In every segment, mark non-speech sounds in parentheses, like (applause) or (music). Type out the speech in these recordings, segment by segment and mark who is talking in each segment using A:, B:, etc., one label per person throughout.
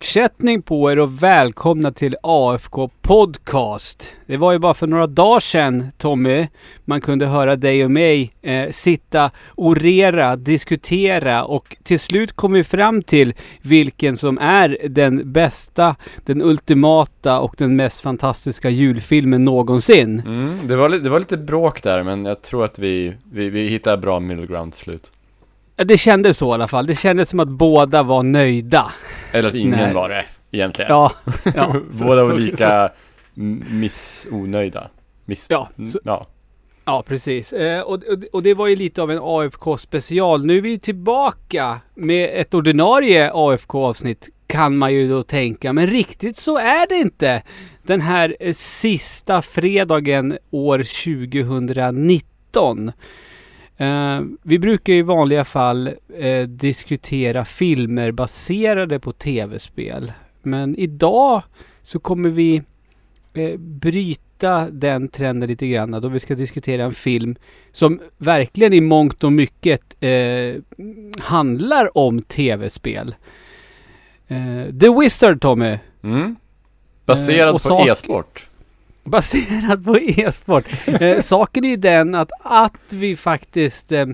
A: Fortsättning på er och välkomna till AFK Podcast. Det var ju bara för några dagar sedan, Tommy, man kunde höra dig och mig eh, sitta, orera, diskutera och till slut kom vi fram till vilken som är den bästa, den ultimata och den mest fantastiska julfilmen någonsin.
B: Mm, det, var, det var lite bråk där, men jag tror att vi, vi, vi hittade bra middle ground till slut.
A: Det kändes så i alla fall. Det kändes som att båda var nöjda.
B: Eller att ingen
A: Nej.
B: var det, egentligen.
A: Ja, (laughs) ja.
B: Båda var lika missonöjda. Miss...
A: Ja,
B: ja.
A: Ja, precis. Eh, och, och, och det var ju lite av en AFK-special. Nu är vi tillbaka med ett ordinarie AFK-avsnitt kan man ju då tänka. Men riktigt så är det inte. Den här eh, sista fredagen år 2019. Eh, vi brukar i vanliga fall eh, diskutera filmer baserade på tv-spel. Men idag så kommer vi eh, bryta den trenden lite grann då vi ska diskutera en film som verkligen i mångt och mycket eh, handlar om tv-spel. Eh, The Wizard Tommy,
B: Mm. Baserad
A: Eh,
B: på
A: sak-
B: e-sport.
A: Baserad på e-sport. Eh, saken är ju den att, att vi faktiskt eh,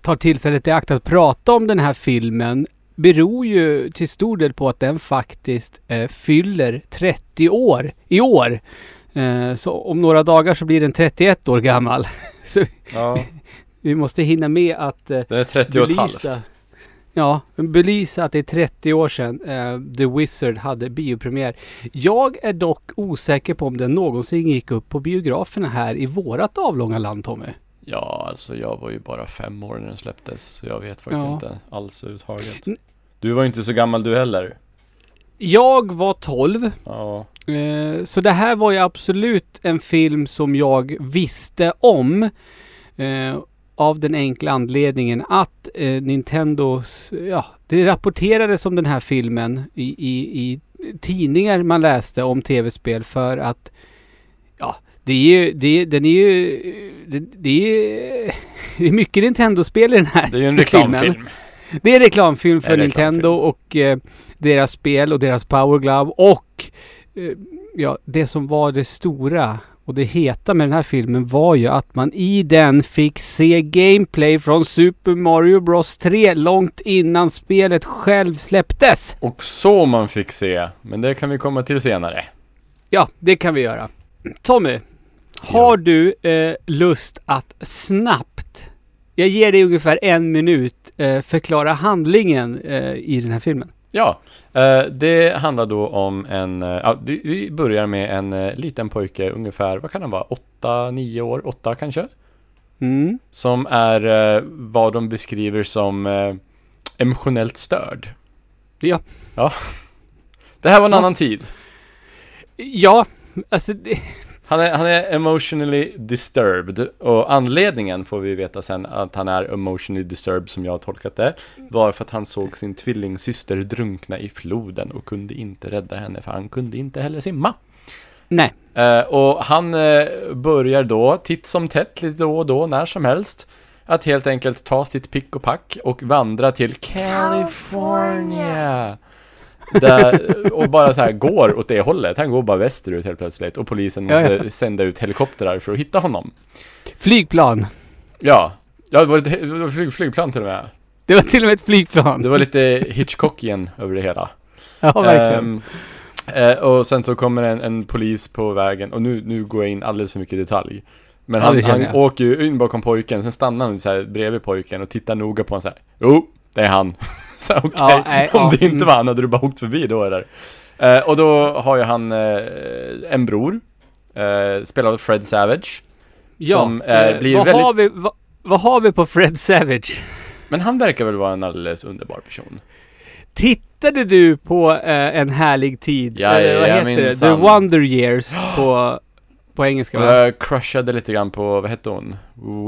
A: tar tillfället i akt att prata om den här filmen beror ju till stor del på att den faktiskt eh, fyller 30 år i år. Eh, så om några dagar så blir den 31 år gammal. (laughs) så
B: Ja,
A: vi måste hinna med att eh,
B: den är 30 och ett halvt.
A: Ja, belysa att det är 30 år sedan eh, The Wizard hade biopremiär. Jag är dock osäker på om den någonsin gick upp på biograferna här i vårat avlånga land Tommy.
B: Ja, alltså jag var ju bara fem år när den släpptes, så jag vet faktiskt
A: Ja.
B: inte alls överhuvudtaget. Du var ju inte så gammal du heller.
A: Jag var 12
B: Ja,
A: Eh, Så det här var ju absolut en film som jag visste om. eh, Av den enkla anledningen att eh, Nintendos, ja, det rapporterades om den här filmen i, i, i tidningar man läste om tv-spel för att, ja, det är ju, det, är- den är ju, det, det är ju, (laughs) det är mycket Nintendo-spel i den här
B: det är ju en
A: filmen.
B: reklamfilm.
A: Det är en reklamfilm för
B: En
A: Nintendo
B: reklamfilm.
A: och eh, deras spel och deras Power Glove och eh, ja, det som var det stora och det heta med den här filmen var ju att man i den fick se gameplay från Super Mario Bros 3 långt innan spelet själv släpptes.
B: Och så man fick se, men det kan vi komma till senare.
A: Ja, det kan vi göra. Tommy, har du eh, lust att snabbt, jag ger dig ungefär en minut, eh, förklara handlingen eh, i den här filmen?
B: Ja, eh, det handlar då om en, eh, ja, vi, börjar med en eh, liten pojke, ungefär, vad kan han vara, 8-9 år, 8 kanske?
A: Mm.
B: Som är vad de beskriver som emotionellt störd.
A: Ja.
B: Ja. Det här var en
A: Ja.
B: annan tid.
A: Ja, alltså det,
B: Han är, han är emotionally disturbed och anledningen får vi veta sen att han är emotionally disturbed som jag har tolkat det var för att han såg sin tvillingsyster drunkna i floden och kunde inte rädda henne för han kunde inte heller simma.
A: nej.
B: Eh, och han eh, börjar då, titt som tätt, lite då och då, när som helst, att helt enkelt ta sitt pick och pack och vandra till California. Där, och bara så här går åt det hållet. Han går bara västerut helt plötsligt och polisen
A: Ja,
B: måste
A: ja.
B: sända ut helikoptrar för att hitta honom.
A: Flygplan.
B: Ja, ja det var ett det var flyg, flygplan till och med.
A: Det var till och med ett flygplan.
B: Det var lite Hitchcockian över det hela.
A: ja, verkligen.
B: Ehm, eh, och sen så kommer en, en polis på vägen, och nu, nu går jag in alldeles för mycket i detalj. Men
A: Ja,
B: han,
A: känner
B: han åker ju in bakom pojken, sen stannar han så här bredvid pojken och tittar noga på honom så här. Jo, det är han. (laughs) så okej,
A: Ja, nej,
B: om
A: ja,
B: det inte
A: mm.
B: var han hade du bara åkt förbi då eller? Eh, och då har ju han eh, en bror, eh, spelad av Fred Savage. som, eh,
A: eh,
B: blir
A: vad,
B: väldigt-
A: har vi, vad, vad har vi på Fred Savage?
B: Men han verkar väl vara en alldeles underbar person.
A: Tittade du på eh, En härlig tid?
B: Ja,
A: Eller vad
B: ja,
A: heter det? The
B: minsann.
A: Wonder Years på, på engelska va?
B: jag crushade lite grann på, vad hette hon?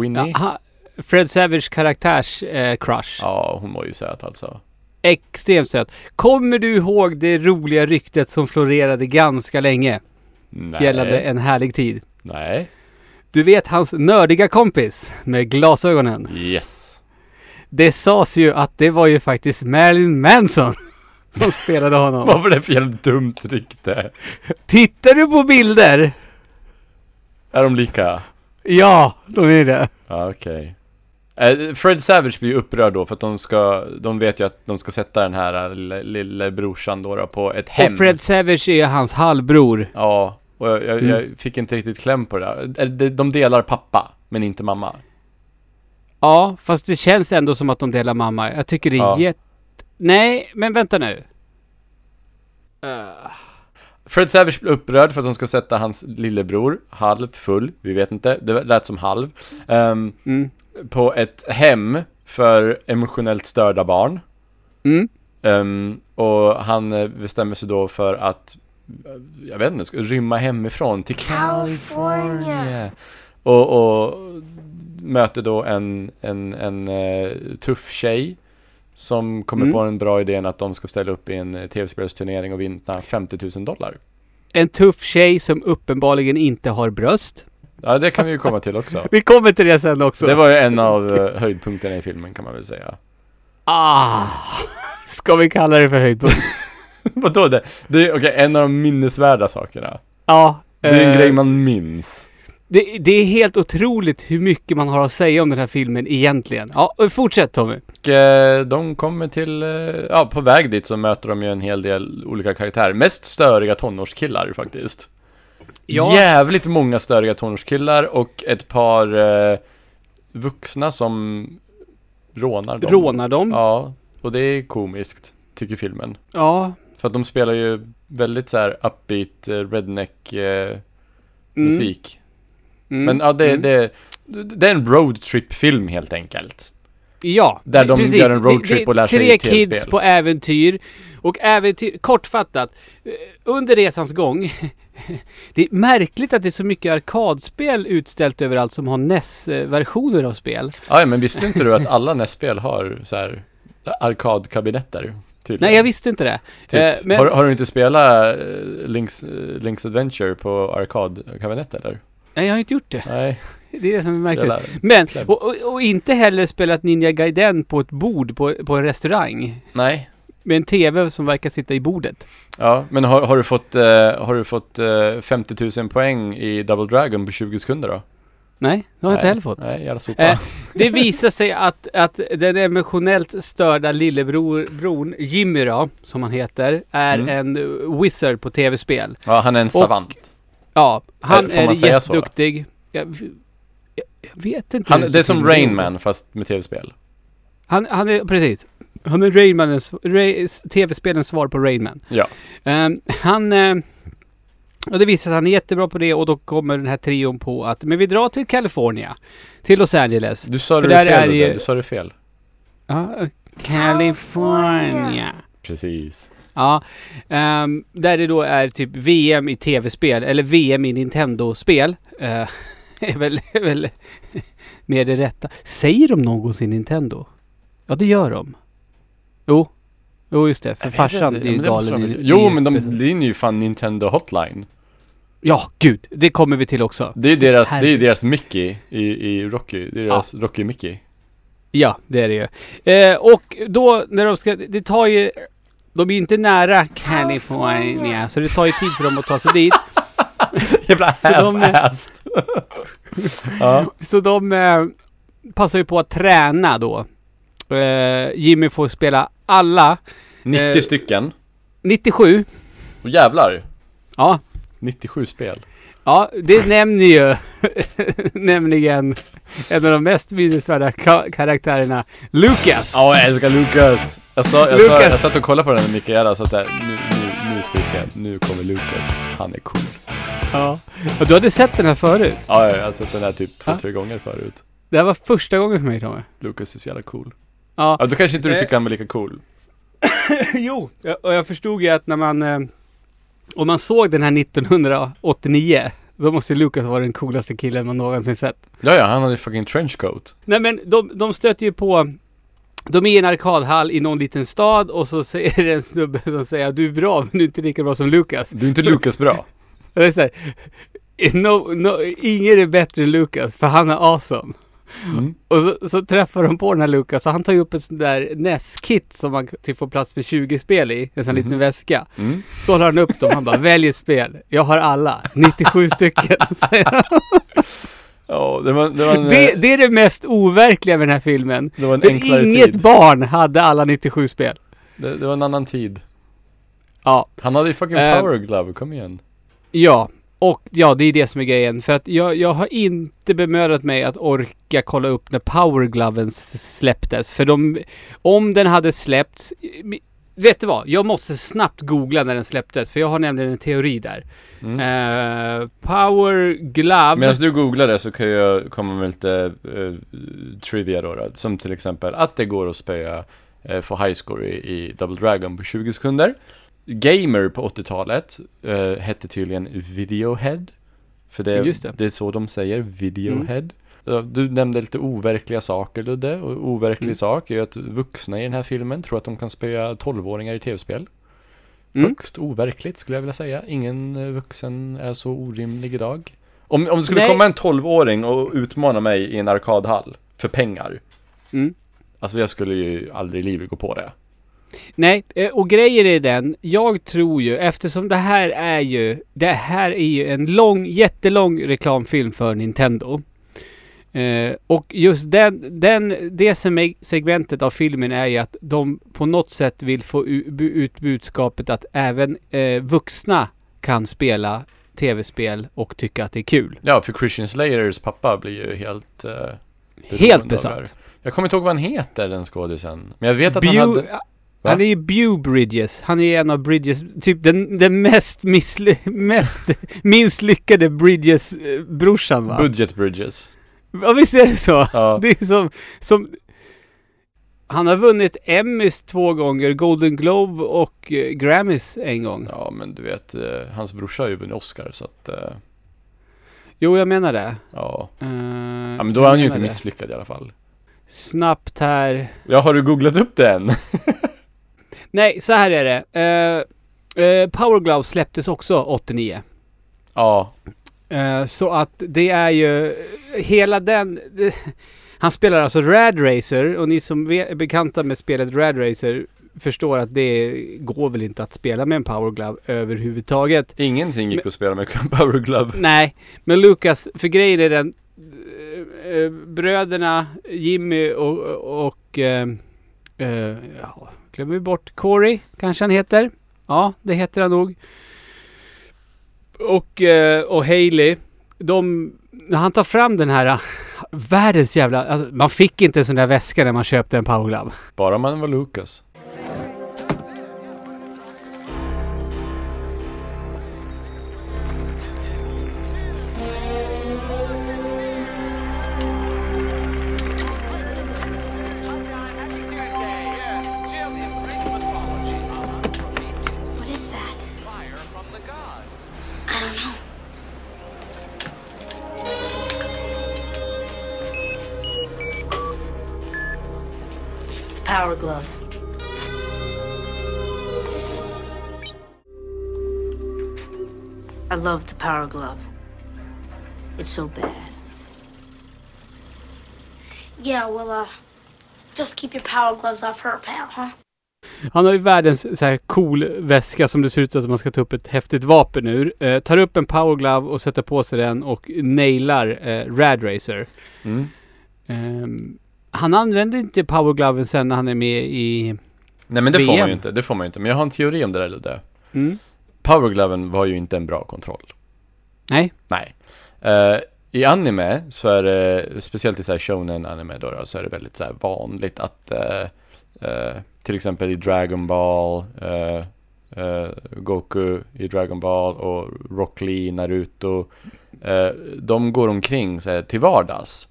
B: Winnie?
A: Ja, Fred Savage karaktärs eh, crush.
B: Ja, hon var ju söt alltså.
A: Extremt söt. Kommer du ihåg det roliga ryktet som florerade ganska länge
B: Nej.
A: gällande En härlig tid?
B: Nej.
A: Du vet hans nördiga kompis med glasögonen.
B: Yes.
A: Det sades ju att det var ju faktiskt Marilyn Manson. (laughs) som spelade honom.
B: Vad var det för jävla dumt rykte?
A: Tittar du på bilder?
B: Är de lika?
A: Ja, de är det.
B: Ja, okej. Eh, Fred Savage blir ju upprörd då för att de ska, de vet ju att de ska sätta den här lille, lille brorsan då, då på ett hem.
A: Och Fred Savage är hans halvbror.
B: Ja, och jag, jag,
A: Mm.
B: jag fick inte riktigt kläm på det där. Eh, de- De delar pappa, men inte mamma.
A: Ja, fast det känns ändå som att de delar mamma. Jag tycker det är
B: Ja.
A: jätte... Nej, men vänta nu. Uh,
B: Fred Savage blir upprörd för att de ska sätta hans lillebror, halv, full, vi vet inte, det lät som halv, ehm,
A: mm,
B: på ett hem för emotionellt störda barn.
A: mm.
B: Ehm, och han eh, bestämmer sig då för att, eh, jag vet inte, ska rymma hemifrån till California. Och, och möter då en, en, en eh, tuff tjej som kommer
A: Mm.
B: på den bra idén att de ska ställa upp i en tv-spelsturnering och vinna 50 000 dollar.
A: En tuff tjej som uppenbarligen inte har bröst.
B: Ja, det kan vi ju komma till också. (laughs)
A: Vi kommer till det sen också.
B: Det var ju en av eh, höjdpunkterna i filmen kan man väl säga.
A: Ah! Ska vi kalla det för höjdpunkt? (laughs)
B: Vadå det? Det är okej, en av de minnesvärda sakerna.
A: ja.
B: Det är en
A: eh,
B: grej man minns.
A: det, det är helt otroligt hur mycket man har att säga om den här filmen egentligen. Ja, och fortsätt Tommy.
B: Och eh, de kommer till, eh, ja på väg dit så möter de ju en hel del olika karaktärer. Mest störiga tonårskillar faktiskt.
A: Ja.
B: Jävligt många störiga tonårskillar och ett par eh, vuxna som rånar dem.
A: Rånar dem.
B: Ja, och det är komiskt, tycker filmen.
A: Ja.
B: För att de spelar ju väldigt så här upbeat, eh, redneck eh,
A: Mm.
B: musik.
A: Mm.
B: Men ja, det,
A: Mm.
B: det, det är en roadtrip-film helt enkelt.
A: Ja,
B: Där de
A: precis.
B: gör en roadtrip och lär sig
A: Tre kids på äventyr. Och äventyr, kortfattat, eh, under resans gång. (laughs) det är märkligt att det är så mycket arkadspel utställt överallt som har NES-versioner av spel.
B: Ja, men visste inte du att alla NES-spel har så här arkadkabinetter? Tydligen.
A: Nej, jag visste inte det.
B: Typ.
A: Eh, men-
B: har, har du inte spelat eh, Link's, eh, Link's Adventure på arkadkabinett eller?
A: Nej, jag har inte gjort det.
B: Nej, (laughs)
A: Det är det som är märkligt.
B: jävla...
A: Men, och, och, och inte heller spelat Ninja Gaiden på ett bord på, på en restaurang.
B: Nej.
A: Med en TV som verkar sitta i bordet.
B: Ja, men har, har du fått, eh, har du fått eh, 50 000 poäng i Double Dragon på 20 sekunder då?
A: Nej, det har jag inte heller fått.
B: Nej, jävla sopa.
A: Eh, Det visar sig att, att den emotionellt störda lillebror, bron, Jimmy då, som han heter, är
B: Mm.
A: en wizard på tv-spel.
B: ja, han är en savant.
A: Ja, han
B: får man
A: är
B: säga så?
A: jätteduktig. Jag, jag, vet inte.
B: Han, det är som
A: till
B: Rain
A: det.
B: Man fast med tv-spel.
A: Han, han är, precis. Han är Rainmanens, Ray, tv-spelens svar på Rainman.
B: Ja.
A: Ehm, han... eh, och det visar sig att han är jättebra på det och då kommer den här trion på att men vi drar till California. Till Los Angeles.
B: Du sa det fel,
A: är ju-
B: Du sa det fel.
A: Ja, California.
B: Precis.
A: Ja, ehm, där det då är typ VM i tv-spel, eller VM i Nintendo-spel. eh, (laughs) är väl, är väl (laughs) mer det rätta. Säger de någonsin Nintendo? Ja, det gör de. Jo. Jo, just det. För farsan är ju
B: Ja,
A: galen i...
B: Jo, men de linjer ju fan Nintendo Hotline.
A: Ja, gud. Det kommer vi till också.
B: Det är deras, det är deras Mickey i, i Rocky. Det är deras Rocky Mickey.
A: Ja, det är det ju. Eh, och då när de ska... Det tar ju... De är ju inte nära California, så det tar ju tid för dem att ta sig dit. (laughs)
B: Jävla (laughs)
A: Så de-
B: half-assed. (laughs) ja.
A: Så de eh, passar ju på att träna då. Eh, Jimmy får spela alla
B: 90
A: Eh,
B: stycken.
A: 97.
B: Och jävlar.
A: Ja,
B: 97 spel.
A: ja det nämner ju (laughs) nämligen en av de mest minnesvärda ka- karaktärerna, Lucas.
B: Ja, jag älskar Lucas. Jag, sa, jag, sa, jag satt och kollade på den med Mikaela så att nu, nu, nu ska vi se. Nu kommer Lucas. Han är cool.
A: Ja. Och du hade sett den här förut?
B: Ja, jag har sett den här typ två,
A: Ja.
B: tre gånger förut.
A: Det här var första gången för mig Tommy.
B: Lucas är så jävla cool.
A: Ja.
B: Ja, då kanske inte du
A: Eh.
B: tycker han var lika cool. (laughs)
A: jo. Och jag förstod ju att när man... Eh, om man såg den här 1989, då måste Lucas vara den coolaste killen man någonsin sett.
B: Ja, ja, han hade fucking trenchcoat.
A: Nej men de, de stöter ju på... De är i en arkadhall i någon liten stad och så säger det en snubbe som säger du är bra men du är inte lika bra som Lucas.
B: Du är inte Lucas bra. (laughs)
A: Det är så här, no, no, ingen är bättre än Lucas för han är awesome.
B: Mm. (laughs)
A: Och så, så träffar de på den här Lucas och han tar ju upp en sån där NES-kit som man typ får plats med 20 spel i. En sån
B: Mhm.
A: liten väska.
B: Mm.
A: Så håller han upp dem. Han bara, välj ett spel. Jag har alla. 97 (laughs) stycken. säger han.
B: Ja, det var, det var en,
A: det,
B: eh,
A: det är det mest overkliga med den här filmen.
B: det var en
A: För
B: enklare
A: inget
B: tid.
A: barn hade alla 97 spel.
B: Det, det var en annan tid.
A: Ja,
B: Han hade ju fucking
A: Eh,
B: power glove, kom igen.
A: ja. Och ja, det är det som är grejen. För att jag, jag har inte bemödat mig att orka kolla upp när Power Gloven s- släpptes. För de, om den hade släppts... Vet du vad? Jag måste snabbt googla när den släpptes. För jag har nämligen en teori där.
B: Mm.
A: Eh, Power Glove...
B: Medan du googlar det så kan jag komma med lite eh, trivia då, då. Som till exempel att det går att spöa uh, få high score i, i Double Dragon på 20 sekunder. Gamer på 80-talet eh, hette tydligen Videohead. För det,
A: det.
B: det är så de säger, Videohead. Ja, Du nämnde lite overkliga saker Ludde, och overklig
A: Mm.
B: sak är ju att vuxna i den här filmen tror att de kan spöa 12-åringar i tv-spel.
A: Mm.
B: Högst overkligt skulle jag vilja säga. Ingen eh, vuxen är så orimlig idag. Om, om det skulle
A: Nej.
B: komma en 12-åring och utmana mig i en arkadhall för pengar.
A: Mm.
B: Alltså jag skulle ju aldrig i livet gå på det.
A: Nej, eh, och grejen är den, jag tror ju, eftersom det här är ju, det här är ju en lång, jättelång reklamfilm för Nintendo. Eh, och just den, den, det seg- segmentet av filmen är ju att de på något sätt vill få ut budskapet att även eh, vuxna kan spela tv-spel och tycka att det är kul.
B: Ja, för Christian Slayers pappa blir ju helt... eh,
A: Helt besatt.
B: Jag kommer inte ihåg vad han heter, den skådisen. Men jag vet att
A: Bew-
B: han hade... Va?
A: Han är ju Bew Bridges. Han är en av Bridges, typ den, den mest, missly, (laughs) mest minst lyckade Bridges-brorsan va?
B: Budget Bridges.
A: ja visst är det så?
B: Ja. (laughs)
A: Det är som, som... Han har vunnit Emmys två gånger, Golden Globe och eh, Grammys en gång.
B: ja, men du vet, eh, hans brorsa har ju vunnit Oscar så att... eh,
A: Jo, jag menar det.
B: ja.
A: Uh,
B: ja, men då är han ju inte misslyckad i alla fall.
A: Snabbt här.
B: Ja, har du googlat upp det än? (laughs)
A: Nej, så här är det. Uh, uh, Power Glove släpptes också 89.
B: ja,
A: Eh, så att det är ju hela den... (laughs) han spelar alltså Rad Racer och ni som är bekanta med spelet Rad Racer förstår att det går väl inte att spela med en Power Glove överhuvudtaget.
B: ingenting gick att spela med (laughs) Power Glove.
A: Nej, men Lucas, för grejen är den... bröderna Jimmy och... och eh, eh, ja, glömmer vi bort Corey, kanske han heter. Ja, det heter han nog. Och, eh, och Hailey. De... När han tar fram den här... Ah, världens jävla... Alltså, man fick inte en sån där väska när man köpte en Power Glove.
B: Bara man var Lucas.
C: Glove. I love the power glove. It's so bad.
D: Yeah, well, uh, just keep your power gloves off her, pal, huh?
A: Han har ju världens så här cool väska som det ser ut som att man ska ta upp ett häftigt vapen ur. Eh, tar upp en power glove och sätter på sig den och nailar eh, Rad Racer.
B: Mm.
A: Ehm, han använder inte power gloven sen när han är med i...
B: Nej men det får man
A: VM.
B: ju inte, det får man ju inte. Men jag har en teori om det där Ludde.
A: Mm.
B: Power Gloven var ju inte en bra kontroll.
A: Nej.
B: Nej. Eh, I anime så är det, speciellt i så här shonen anime då, då, så är det väldigt så vanligt att eh, eh, till exempel i Dragon Ball, Goku i Dragon Ball och Rock Lee, Naruto, de går omkring så här, till vardags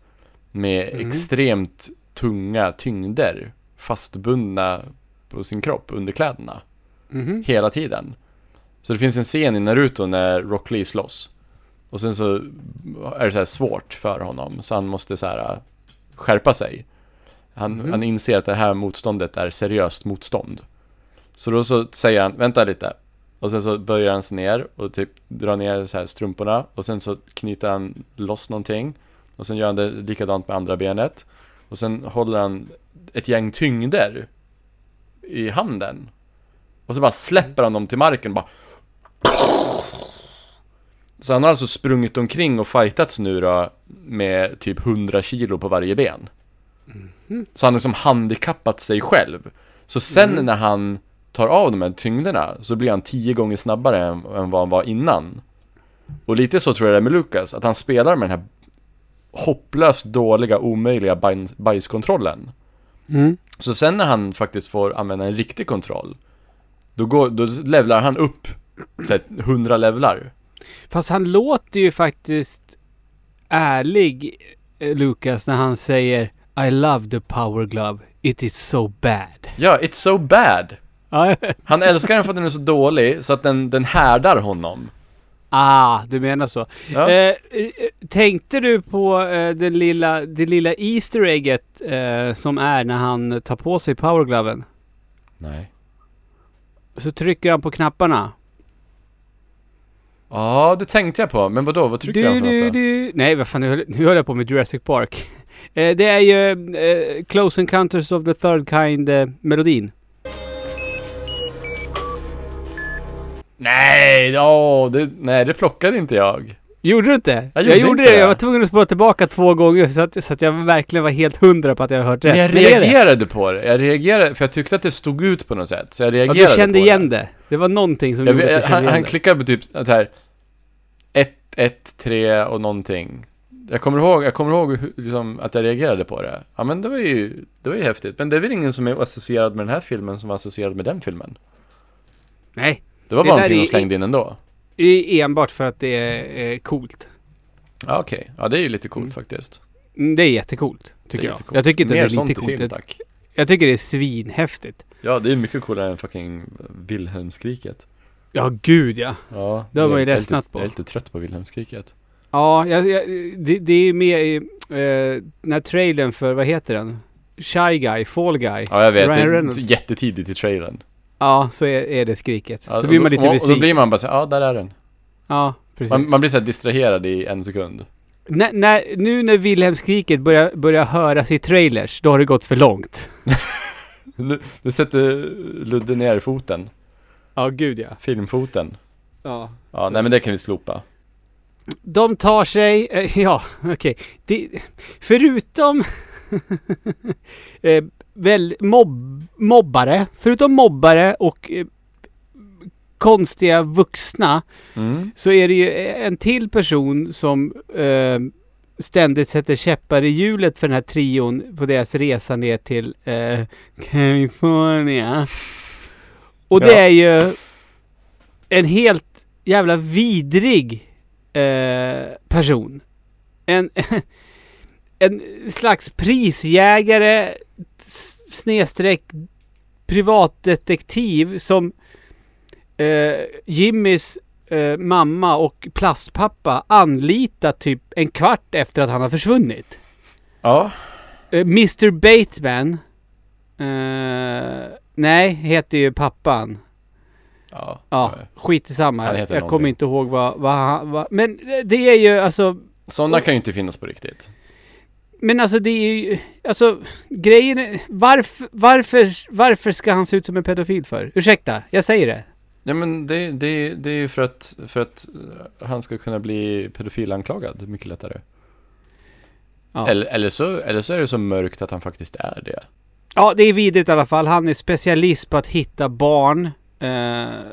B: med
A: Mhm.
B: extremt tunga tyngder fastbundna på sin kropp under kläderna
A: Mhm.
B: hela tiden. Så det finns en scen i Naruto när Rock Lee slåss. Och sen så är det så svårt för honom, så han måste så här äh, skärpa sig. Han,
A: Mhm.
B: han inser att det här motståndet är seriöst motstånd. Så då så säger han, vänta lite. Och sen så böjer han sig ner och typ drar ner så här strumporna och sen så knyter han loss någonting. Och sen gör han det likadant med andra benet. Och sen håller han ett gäng tyngder i handen. Och så bara släpper han dem till marken bara Så han har alltså sprungit omkring och fightats nu då med typ 100 kilo på varje ben. Så han har liksom handikappat sig själv. Så sen när han tar av de här tyngderna så blir han tio gånger snabbare än, än vad han var innan. Och lite så tror jag det är med Lucas, att han spelar med den här hopplöst dåliga, omöjliga bajs- bajskontrollen.
A: Mm.
B: Så sen när han faktiskt får använda en riktig kontroll, då, går, då levlar han upp så här, 100 levlar.
A: Fast han låter ju faktiskt ärlig, eh, Lucas, när han säger I love the power glove. It is so bad.
B: Ja, it's so bad. Han älskar den för att den är så dålig, så att den, den härdar honom.
A: Ah, du menar så.
B: Ja.
A: Eh, eh, tänkte du på eh, den lilla, det lilla Easter egget eh, som är när han tar på sig powergloven?
B: Nej.
A: Så trycker han på knapparna.
B: Ja, det tänkte jag på, men vadå, vad trycker
A: Du,
B: han för
A: du. Nej, vad fan, nu höll, nu höll jag på med Jurassic Park. (laughs) Eh, det är ju eh, Close Encounters of the Third Kind-melodin.
B: Nej, ja, det, nej, det plockade inte jag.
A: Gjorde du inte?
B: Jag
A: Jag,
B: gjorde
A: gjorde
B: inte
A: det. Jag var tvungen att spåra tillbaka två gånger så att, så att jag verkligen var helt hundra på att jag har hört rätt.
B: Men jag
A: det.
B: reagerade på det. Jag reagerade, för jag tyckte att det stod ut på något sätt. Så jag
A: Ja,
B: reagerade
A: du kände
B: på
A: igen
B: det.
A: det. Det var någonting som
B: Jag,
A: gjorde att du kände
B: han,
A: igen
B: han klickade på typ så här 1, 1, 3 och någonting. Jag kommer ihåg, jag kommer ihåg liksom, att jag reagerade på det. Ja men det var ju, det var ju häftigt. Men det är väl ingen som är associerad med den här filmen som var associerad med den filmen?
A: Nej.
B: Det var bara någonting de slängde in ändå.
A: I- Enbart för att det är eh, coolt.
B: Ja okej, ja det är ju lite coolt faktiskt.
A: Mm, Det är jättecoolt,
B: Det
A: tycker
B: är
A: jag. Jag tycker inte
B: Mer
A: det är lite coolt.
B: film, tack.
A: jag tycker det är svinhäftigt.
B: Ja, det är mycket coolare än fucking Wilhelmskriket.
A: Ja, gud ja.
B: Ja,
A: Det har man ju ledsnat
B: lite,
A: på.
B: Jag är lite trött på Wilhelmskriket.
A: Ja, jag, jag, det, det är med i eh, den här trailern för, vad heter den? Shy Guy, Fall Guy.
B: Ja, jag vet.
A: Ryan
B: det är
A: Reynolds.
B: jättetidigt i trailern.
A: Ja, så är, är det skriket.
B: Ja,
A: då blir man lite
B: och, och, och
A: besviken.
B: då blir man bara så här, ja där är den.
A: Ja, precis.
B: Man, man blir så här distraherad i en sekund.
A: När, när, nu när Wilhelmskriket börjar, börjar höras i trailers, då har det gått för långt. (laughs)
B: Nu, nu sätter Ludde ner foten.
A: Ja, gud ja.
B: Filmfoten.
A: ja.
B: Ja,
A: Så.
B: nej men det kan vi slopa.
A: De tar sig, eh, (laughs) ja okej. Det- Förutom (laughs) eh, väl mobb, mobbare, förutom mobbare och eh, konstiga vuxna
B: Mm.
A: så är det ju en till person som eh, ständigt sätter käppar i hjulet för den här trion på deras resa ner till eh, California. Och det
B: Ja.
A: är ju en helt jävla vidrig eh, person. En, (laughs) en slags prisjägare snedstreck privatdetektiv som eh, Jimmys eh, mamma och plastpappa anlitat typ en kvart efter att han har försvunnit.
B: Ja.
A: Eh, Mr Bateman eh, Nej, heter ju pappan.
B: Ja.
A: Ja, skit i samma. Jag
B: heter
A: kommer
B: någonting.
A: inte ihåg vad, vad han... Vad, men det är ju alltså...
B: Sådana kan ju inte finnas på riktigt.
A: Men alltså det är ju... Alltså grejen är... Varför, varför, varför ska han se ut som en pedofil för? Ursäkta, jag säger det.
B: Ja men det, det, det är ju för att, för att eh, han ska kunna bli pedofilanklagad mycket lättare.
A: Ja.
B: Eller, eller, så, eller så är det så mörkt att han faktiskt är det.
A: Ja, det är vidrigt i alla fall. Han är specialist på att hitta barn. Eh,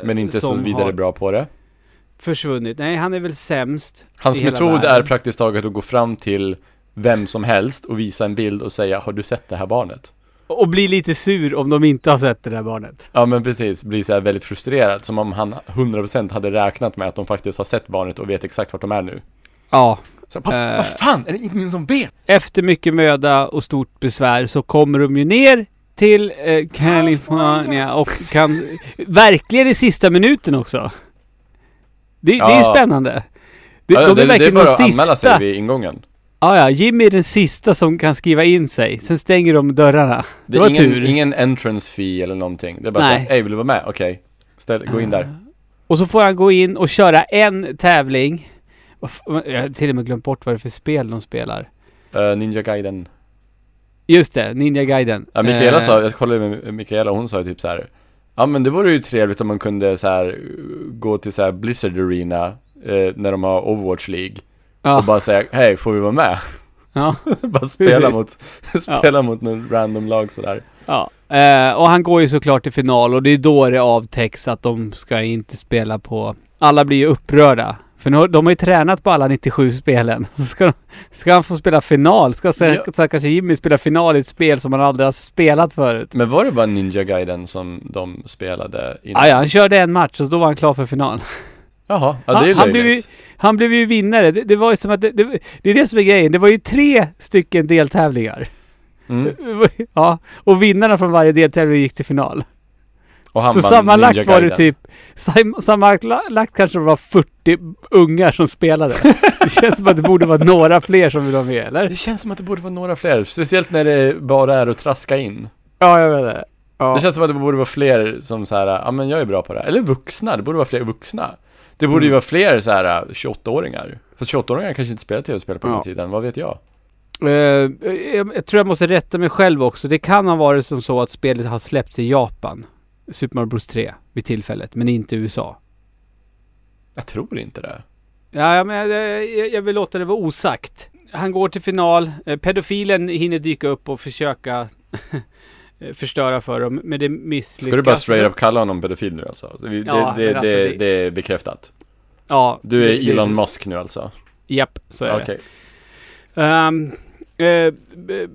B: Men inte så vidare bra på det.
A: Försvunnit. Nej, han är väl sämst.
B: Hans metod är praktiskt taget att gå fram till vem som helst och visa en bild och säga Har du sett det här barnet?
A: Och bli lite sur om de inte har sett det där barnet.
B: Ja men precis, blir så här väldigt frustrerad som om han 100% hade räknat med att de faktiskt har sett barnet och vet exakt vart de är nu.
A: Ja.
B: Så, vad,
A: Eh.
B: vad fan, är det ingen som vet?
A: Efter mycket möda och stort besvär så kommer de ju ner till eh, California och kan... Verkligen i sista minuten också. Det, det är ju
B: Ja.
A: spännande. Det,
B: Ja,
A: de är
B: det, det är
A: verkligen
B: bara
A: de
B: att anmäla
A: sista.
B: sig vid ingången.
A: Ja, ja. Jimmy är den sista som kan skriva in sig. Sen stänger de dörrarna. Det,
B: Det
A: var
B: ingen,
A: tur.
B: ingen entrance fee eller någonting. Det är bara
A: Nej.
B: så hej vill du vara med? Okej. Ställ, gå in där.
A: Och så får han gå in och köra en tävling. Jag har till och med glömt bort vad det är för spel de spelar.
B: Eh, Ninja Gaiden.
A: Just det, Ninja Gaiden.
B: Ja, Mikaela
A: Eh,
B: sa, jag kollade med Mikaela, hon sa ju typ så här. Ja men det vore ju trevligt om man kunde så här gå till så här Blizzard Arena eh, när de har Overwatch League
A: ja,
B: och bara säga hej, får vi vara med?
A: ja, (laughs)
B: bara spela mot, spela mot någon random lag sådär.
A: ja. Eh, och han går ju såklart till final och det är då det avtäcks att de ska inte spela på... Alla blir ju upprörda. För nu, de har ju tränat på alla 97 spelen. (laughs) Så ska, de, ska han få spela final? Ska
B: Ja.
A: ja. stackars Jimmy spela final i ett spel som han aldrig har spelat förut?
B: Men var det bara Ninja Gaiden som de spelade innan?
A: Ah, ja, han körde en match och då var han klar för final. (laughs)
B: Jaha, ja det är
A: han, han, blev ju, han blev ju vinnare. Det, det var ju som att det, det, det är det som är grejen. Det var ju tre stycken deltävlingar.
B: Mm. (laughs)
A: Ja, och vinnarna från varje deltävling gick till final.
B: Och han
A: Så
B: vann
A: sammanlagt
B: Ninja
A: var det typ... sam- Sammanlagt kanske det var 40 ungar som spelade. (laughs) Det känns som att det borde vara några fler som vill vara med, eller?
B: Det känns som att det borde vara några fler, speciellt när det bara är att traska in.
A: Ja, jag vet det. Ja.
B: Det känns som att det borde vara fler som så här, ja men jag är bra på det här. Eller vuxna, det borde vara fler vuxna. Det borde ju
A: Mm.
B: vara fler så här 28-åringar. Fast 28-åringar kanske inte spelar tv-spel på den
A: Ja.
B: tiden, vad vet jag?
A: Eh, jag, jag tror jag måste rätta mig själv också. Det kan ha varit som så att spelet har släppts i Japan. Super Mario Bros 3 vid tillfället, men inte i USA.
B: Jag tror inte det.
A: Ja, men jag, jag- jag vill låta det vara osagt. Han går till final. Eh, Pedofilen hinner dyka upp och försöka (laughs) förstöra för dem, men det misslyckas.
B: Ska du bara straight up kalla honom pedofil nu alltså? Det,
A: Ja,
B: det, det,
A: men alltså
B: det,
A: det-
B: det är bekräftat.
A: Ja.
B: Du är
A: det- det-
B: Elon Musk nu alltså?
A: Japp, så är
B: Okej.
A: det. Ehm, eh,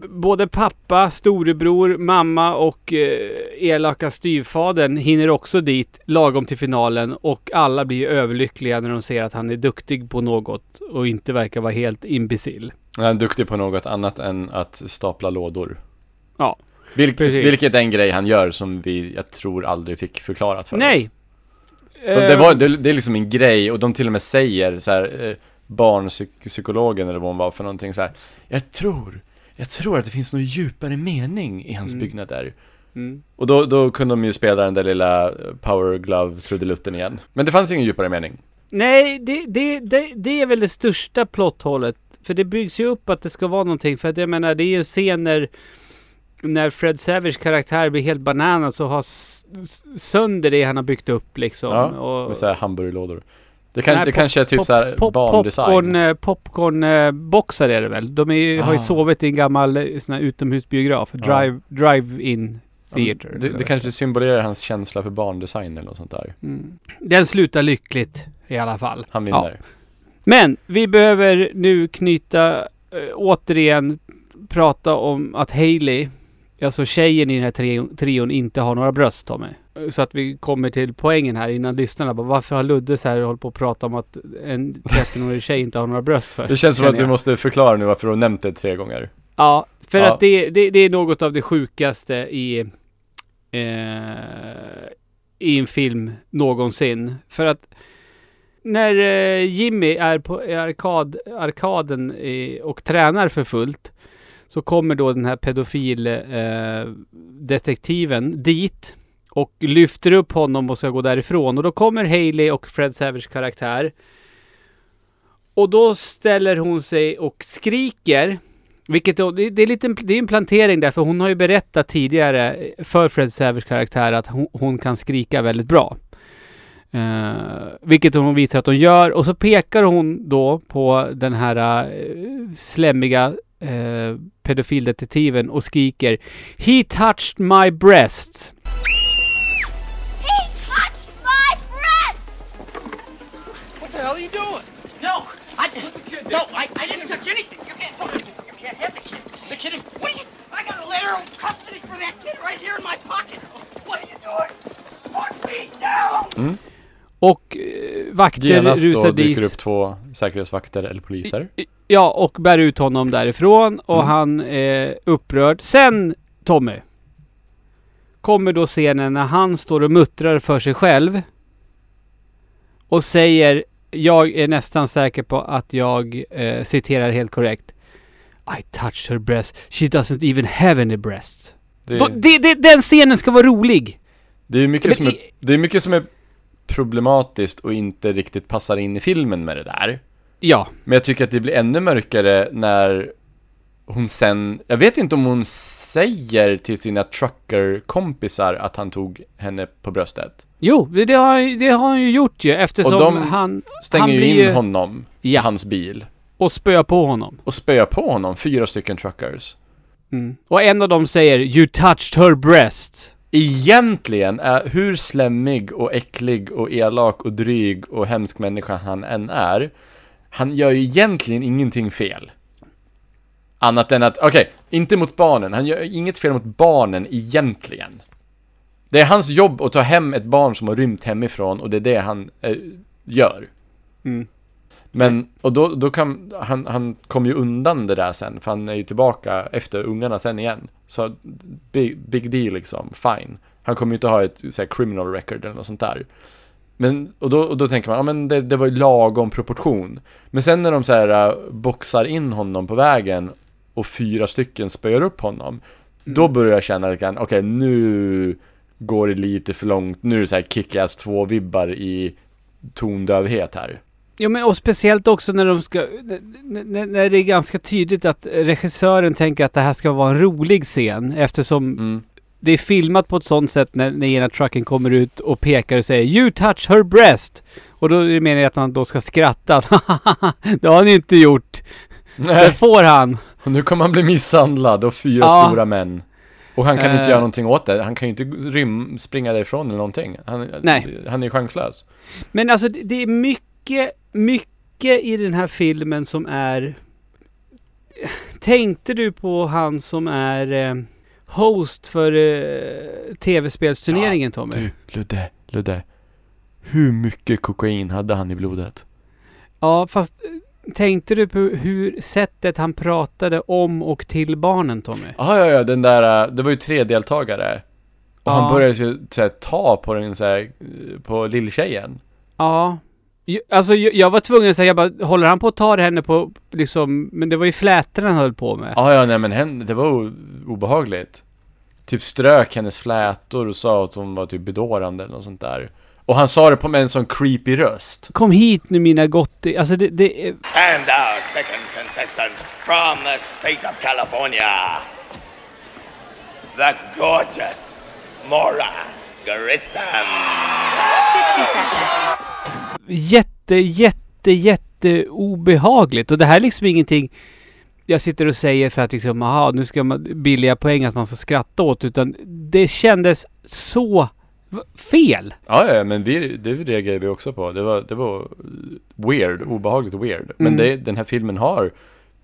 A: både pappa, storebror, mamma och eh, elaka styvfadern hinner också dit lagom till finalen och alla blir överlyckliga när de ser att han är duktig på något och inte verkar vara helt imbecill.
B: Han är duktig på något annat än att stapla lådor.
A: Ja,
B: Vilk, vilket är en grej han gör som vi, jag tror, aldrig fick förklarat för oss.
A: Nej!
B: De, det, var, det, det är liksom en grej och de till och med säger så här, eh, barnpsykologen eller vad hon var för någonting så här. Jag tror, jag tror att det finns någon djupare mening i hans
A: Mm.
B: byggnader.
A: Mm.
B: Och då, då kunde de ju spela den där lilla eh, Power Glove trudelutten igen. Men det fanns ingen djupare mening.
A: Nej, det, det, det, det är väl det största plotthållet. För det byggs ju upp att det ska vara någonting. För att jag menar, det är ju en scen när, Fred Savage karaktär blir helt bananas och har sönder det han har byggt upp liksom.
B: Ja,
A: och,
B: Med så här hamburgerlådor. Det, kan,
A: Nej,
B: det
A: pop-
B: kanske är typ
A: pop-
B: så här
A: pop-
B: barndesign.
A: Popcorn, eh, popcornboxar är det väl? De ju- har ju
B: Ah.
A: sovit i en gammal eh, sån här utomhusbiograf.
B: Ja.
A: Drive, drive-in theater.
B: det, det kanske symboliserar hans känsla för barndesign eller något sånt där.
A: Mm. Den slutar lyckligt i alla fall.
B: Han
A: Ja.
B: vinner.
A: Men vi behöver nu knyta, äh, återigen prata om att Hailey, alltså tjejen i den här trion, trion, inte har några bröst Tommy. Så att vi kommer till poängen här innan lyssnarna bara, varför har Ludde så här hållit på att prata om att en 13-årig tjej inte har några bröst för?
B: Det känns som att du
A: jag.
B: måste förklara nu varför du har nämnt det tre gånger.
A: Ja, för
B: Ja.
A: att det, det, det är något av det sjukaste i, eh, i en film någonsin. För att när eh, Jimmy är på arkaden i, och tränar för fullt så kommer då den här pedofildetektiven eh, dit och lyfter upp honom och ska gå därifrån. Och då kommer Hailey och Fred Savage karaktär. Och då ställer hon sig och skriker vilket då, det, det är lite, det är en plantering där, för hon har ju berättat tidigare eh, för Fred Savage karaktär att hon, hon kan skrika väldigt bra. Uh, vilket hon visar att hon gör. Och så pekar hon då på den här uh, slemmiga uh, pedofildetektiven och skriker He touched my breasts.
E: He touched my breast!
F: What the hell are you doing? No, I no, I, I didn't touch anything. You can't, you can't have the kid. The kid is. What are you? I got a letter of custody for that kid right here in my pocket. What are you doing? Put me down!
A: Och uh, vakter
B: Genast då
A: rusar
B: dyker
A: dit.
B: upp två säkerhetsvakter eller poliser.
A: Ja, och bär ut honom därifrån och
B: Mm.
A: han är upprörd. Sen, Tommy, kommer då scenen när han står och muttrar för sig själv och säger, jag är nästan säker på att jag eh, citerar helt korrekt. I touched her breast. She doesn't even have any breasts.
B: Det,
A: Då, det, det, den scenen ska vara rolig!
B: det är mycket
A: Men
B: som är, det är mycket som är problematiskt och inte riktigt passar in i filmen med det där.
A: Ja.
B: Men jag tycker att det blir ännu mörkare när hon sen, jag vet inte om hon säger till sina trucker-kompisar att han tog henne på bröstet.
A: Jo, det, har, det har han ju gjort ju eftersom
B: Och de
A: han...
B: Stänger
A: Han
B: ju in
A: ju-
B: honom i
A: Ja.
B: hans bil.
A: Och spöar på honom.
B: Och spöar på honom, fyra stycken truckers.
A: Mm. Och en av dem säger 'You touched her breast'
B: Egentligen, är, hur slemmig och äcklig och elak och dryg och hemsk människa han än är, han gör ju egentligen ingenting fel. Annat än att, okej, inte mot barnen. Han gör inget fel mot barnen egentligen. Det är hans jobb att ta hem ett barn som har rymt hemifrån och det är det han eh, gör.
A: Mm.
B: Men, och då, då kan, han, han kom ju undan det där sen, för han är ju tillbaka efter ungarna sen igen. Så, big, big deal liksom, fine. Han kommer ju inte ha ett så här, criminal record eller något sånt där. Men, och då, och då tänker man, ja men det, det var ju lagom proportion. Men sen när de så här uh, boxar in honom på vägen och fyra stycken spöar upp honom. Då börjar jag känna lite grann, okej nu går det lite för långt. Nu är det så här kick-ass 2-vibbar i tondövhet här.
A: Jo men och speciellt också när de ska... När, när- det är ganska tydligt att regissören tänker att det här ska vara en rolig scen eftersom
B: Mm.
A: det är filmat på ett sånt sätt när, när ena trucken kommer ut och pekar och säger 'You touch her breast' Och då är det meningen att man då ska skratta. (laughs) det har ni inte gjort. Det
B: Nej,
A: får han.
B: och nu kommer han bli misshandlad av fyra
A: Ja.
B: stora män. Och han kan
A: Eh.
B: inte göra någonting åt det. Han kan ju inte rym, springa därifrån eller någonting. Han,
A: Nej.
B: han är ju chanslös.
A: Men alltså det det är mycket, mycket i den här filmen som är... Tänkte du på han som är eh, host för eh, tv-spelsturneringen Tommy?
B: Du, Ludde, Ludde. Hur mycket kokain hade han i blodet?
A: Ja, fast eh, tänkte du på hur sättet han pratade om och till barnen Tommy?
B: Ja, ja, ja, den där, äh, det var ju tre deltagare. Och
A: Ja.
B: han började ju så här, ta på den så här, eh, på lilltjejen.
A: Ja. Alltså jag, var tvungen att säga, jag bara, håller han på att ta henne på liksom, men det var ju flätor han höll på med.
B: Ja, ja, nej men hen, det var obehagligt. Typ strök hennes flätor och sa att hon var typ bedårande eller något sånt där. Och han sa det på med en sån creepy röst.
A: Kom hit nu mina gotti, alltså det, det är...
G: And our second contestant from the state of California, the gorgeous Mora Grissom.
E: 60 seconds.
A: Jätte, jätte, jätte obehagligt. Och det här är liksom ingenting jag sitter och säger för att liksom, aha, nu ska man billiga poäng att man ska skratta åt. Utan det kändes så fel.
B: Ja, ja, men vi, det reagerade vi också på. Det var, det var weird, obehagligt weird. Men
A: Mm.
B: det, den här filmen har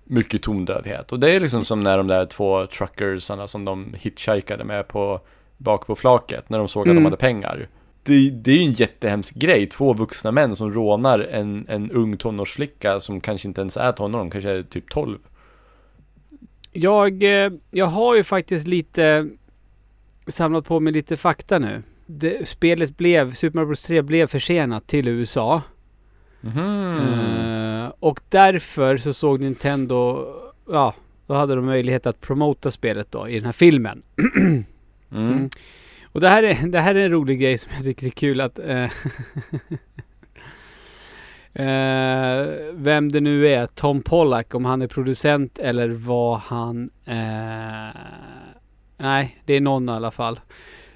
B: mycket tondövhet. Och det är liksom som när de där två truckersarna som de hitchhikade med på bak på flaket när de såg att
A: Mm.
B: de hade pengar. Det, det är ju en jättehemsk grej. Två vuxna män som rånar en, en ung tonårsflicka som kanske inte ens är tonåring, kanske är typ 12.
A: Jag, eh, jag har ju faktiskt lite samlat på mig lite fakta nu. Det, spelet blev, Super Mario Bros 3 blev försenat till USA.
B: Mhm.
A: Eh, och därför så såg Nintendo, ja, då hade de möjlighet att promota spelet då i den här filmen. (clears throat)
B: Mm.
A: Och det här, är, det här är en rolig grej som jag tycker är kul att... Eh, (laughs) eh, vem det nu är, Tom Pollack, om han är producent eller vad han... Eh, nej, det är någon i alla fall.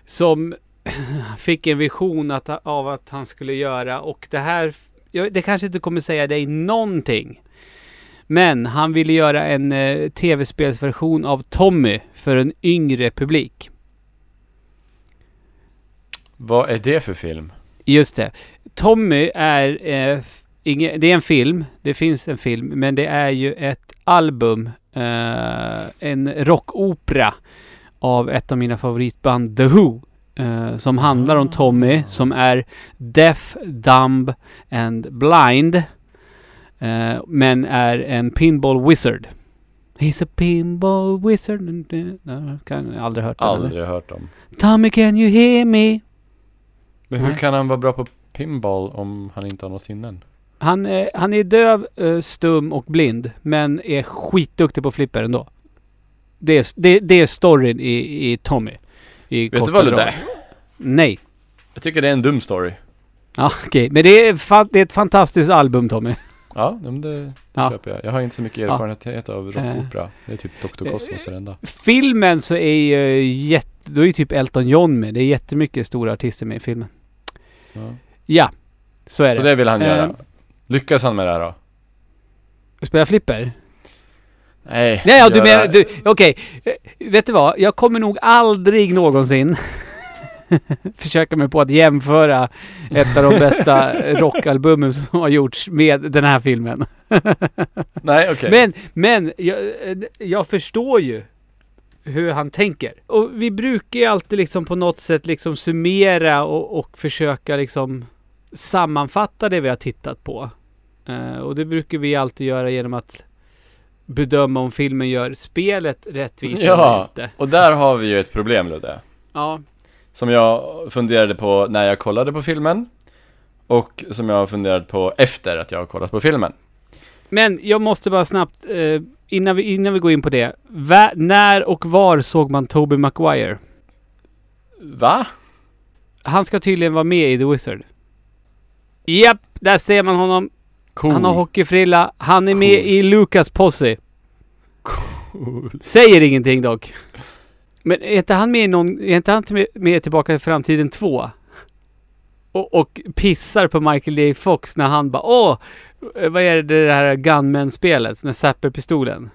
A: Som (clears throat) fick en vision att, av att han skulle göra och det här... Jag, det kanske inte kommer säga dig någonting. Men han ville göra en eh, tv-spelsversion av Tommy för en yngre publik.
B: Vad är det för film?
A: Just det. Tommy är... Eh, inge, det är en film. Det finns en film. Men det är ju ett album. Eh, en rockopera. Av ett av mina favoritband, The Who. Eh, som handlar om Tommy som är deaf, dumb and blind. Eh, men är en pinball wizard. He's a pinball wizard. Kan aldrig hört den, eller?
B: Aldrig hört om.
A: Tommy can you hear me?
B: Men hur
A: Nej.
B: kan han vara bra på pinball om han inte har några sinnen?
A: Han, eh, han är döv, eh, stum och blind. Men är skitduktig på flipper ändå. Det är, det, det är storyn i, i Tommy. I
B: Vet du vad det där?
A: Nej.
B: Jag tycker det är en dum story.
A: Ja, okej. Men det är, fa- det är ett fantastiskt album Tommy.
B: Ja, men det
A: Ja.
B: köper jag. Jag har inte så mycket
A: Ja.
B: erfarenhet av
A: Eh.
B: rockopera. Det är typ Dr. Cosmos är det enda.
A: Filmen så är ju jätte... Då är ju typ Elton John med. Det är jättemycket stora artister med i filmen.
B: Ja.
A: Ja, så är
B: Så
A: det.
B: det vill han göra. Lyckas han med det här då?
A: Spela flipper?
B: Nej.
A: Nej, ja, du menar... Du, Okej. Eh, Vet du vad? Jag kommer nog aldrig någonsin (laughs) försöka mig på att jämföra ett av de bästa (laughs) rockalbumen som har gjorts med den här filmen.
B: Nej, okej.
A: Men, men jag, eh, jag förstår ju hur han tänker. Och vi brukar ju alltid liksom på något sätt liksom summera och, och försöka liksom sammanfatta det vi har tittat på. Eh, och det brukar vi alltid göra genom att bedöma om filmen gör spelet rättvist eller
B: Ja,
A: inte.
B: och där har vi ju ett problem Ludde.
A: Ja.
B: Som jag funderade på när jag kollade på filmen. Och som jag har funderat på efter att jag har kollat på filmen.
A: Men jag måste bara snabbt, eh, innan, vi, innan vi går in på det. Va, när och var såg man Toby Maguire?
B: Va?
A: Han ska tydligen vara med i The Wizard. Japp, där ser man honom.
B: Cool.
A: Han har hockeyfrilla. Han är med
B: Cool.
A: i Lucas Posse.
B: Cool.
A: Säger ingenting dock. Men är inte han med i någon... Är inte han med, med Tillbaka till Framtiden 2? Och, och pissar på Michael J. Fox när han bara Åh! Vad är det, det här Gunman-spelet med Zapper-pistolen?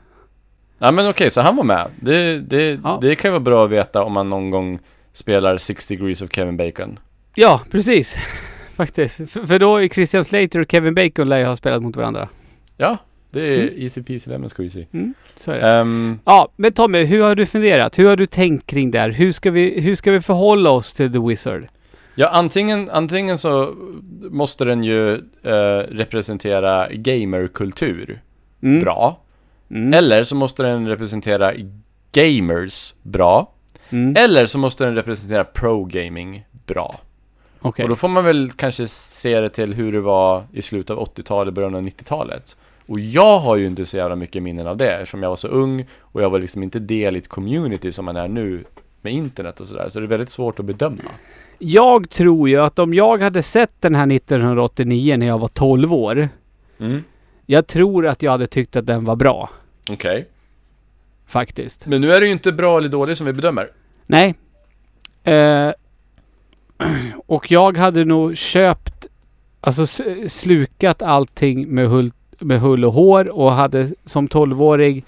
B: Ja men okej, så han var med. Det, det,
A: Ja.
B: det kan vara bra att veta om man någon gång spelar Six Degrees of Kevin Bacon.
A: Ja, precis. (laughs) Faktiskt. För, för då är Christian Slater och Kevin Bacon lär ju ha spelat mot varandra.
B: Ja, det är
A: Mm.
B: easy peasy lemon squeezy.
A: Så är det.
B: Ehm,
A: Ja, men Tommy, hur har du funderat? Hur har du tänkt kring det här? Hur ska vi, hur ska vi förhålla oss till The Wizard?
B: Ja, antingen, antingen så måste den ju eh, representera gamerkultur
A: Mm.
B: bra.
A: Mm.
B: Eller så måste den representera gamers bra.
A: Mm.
B: Eller så måste den representera pro-gaming bra.
A: Okej.
B: Och då får man väl kanske se det till hur det var i slutet av 80-talet, början av 90-talet. Och jag har ju inte så jävla mycket minnen av det eftersom jag var så ung och jag var liksom inte del i ett community som man är nu med internet och sådär. Så det är väldigt svårt att bedöma.
A: Jag tror ju att om jag hade sett den här 1989 när jag var 12 år.
B: Mm.
A: Jag tror att jag hade tyckt att den var bra.
B: Okej.
A: Faktiskt.
B: Men nu är det ju inte bra eller dåligt som vi bedömer.
A: Nej. Eh, (clears throat) och jag hade nog köpt, alltså slukat allting med hull, med hull och hår och hade som 12-årig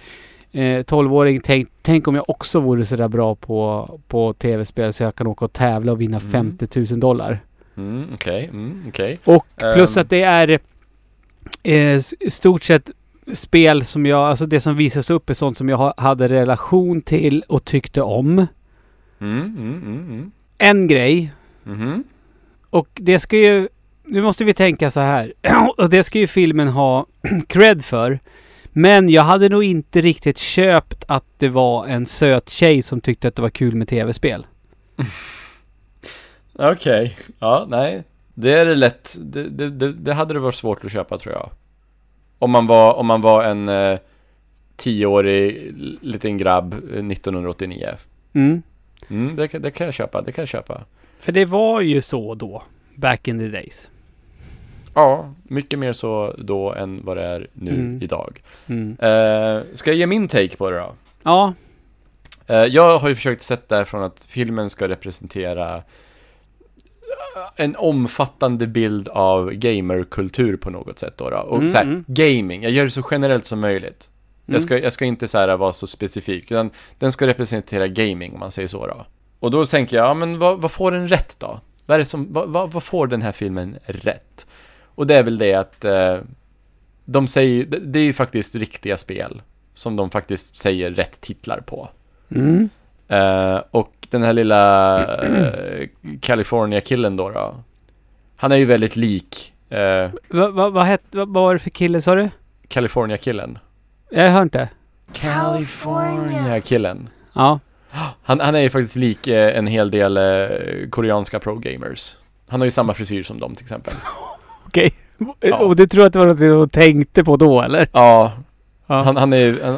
A: eh, 12-åring tänkt, tänk om jag också vore sådär bra på, på tv-spel så jag kan åka och tävla och vinna
B: Mm.
A: 50 000 dollar.
B: Mm, okej, mm, okej.
A: Och plus
B: Ehm.
A: att det är eh, stort sett spel som jag, alltså det som visas upp är sånt som jag ha, hade relation till och tyckte om.
B: Mm, mm, mm, mm.
A: En grej,
B: Mhm.
A: och det ska ju, nu måste vi tänka så här, (clears throat) och det ska ju filmen ha (clears throat) cred för. Men jag hade nog inte riktigt köpt att det var en söt tjej som tyckte att det var kul med tv-spel. (laughs)
B: Okej, ja, nej. Det är det lätt, det, det, det, det hade det varit svårt att köpa tror jag. Om man var, om man var en eh, tioårig liten grabb eh, 1989.
A: Mm.
B: Mm, det, det kan jag köpa, det kan jag köpa.
A: För det var ju så då, back in the days.
B: Ja, mycket mer så då än vad det är nu
A: Mm.
B: idag.
A: Mm.
B: Eh, ska jag ge min take på det då?
A: Ja,
B: Eh, jag har ju försökt sätta från att filmen ska representera eh, en omfattande bild av gamerkultur på något sätt då. då. Och
A: Mm,
B: så här,
A: mm.
B: gaming, jag gör det så generellt som möjligt.
A: Mm.
B: Jag, ska, jag ska inte så här vara så specifik, utan den ska representera gaming om man säger så då. Och då tänker jag, ja men vad, vad får den rätt då? Vad, det som, vad, vad, vad får den här filmen rätt? Och det är väl det att eh, de säger, det, det är ju faktiskt riktiga spel som de faktiskt säger rätt titlar på.
A: Mm.
B: Eh, och den här lilla eh, California-killen då, då. Han är ju väldigt lik eh,
A: Vad va, vad hette- vad vad var det för kille sa du?
B: California-killen.
A: Jag hör inte.
B: California-killen.
A: Ja.
B: Han, han är ju faktiskt lik eh, en hel del eh, koreanska pro-gamers. Han har ju samma frisyr som dem till exempel. (laughs) Ja.
A: Och det tror jag att det var något du tänkte på då eller?
B: Ja,
A: Ja.
B: han, han är ju han,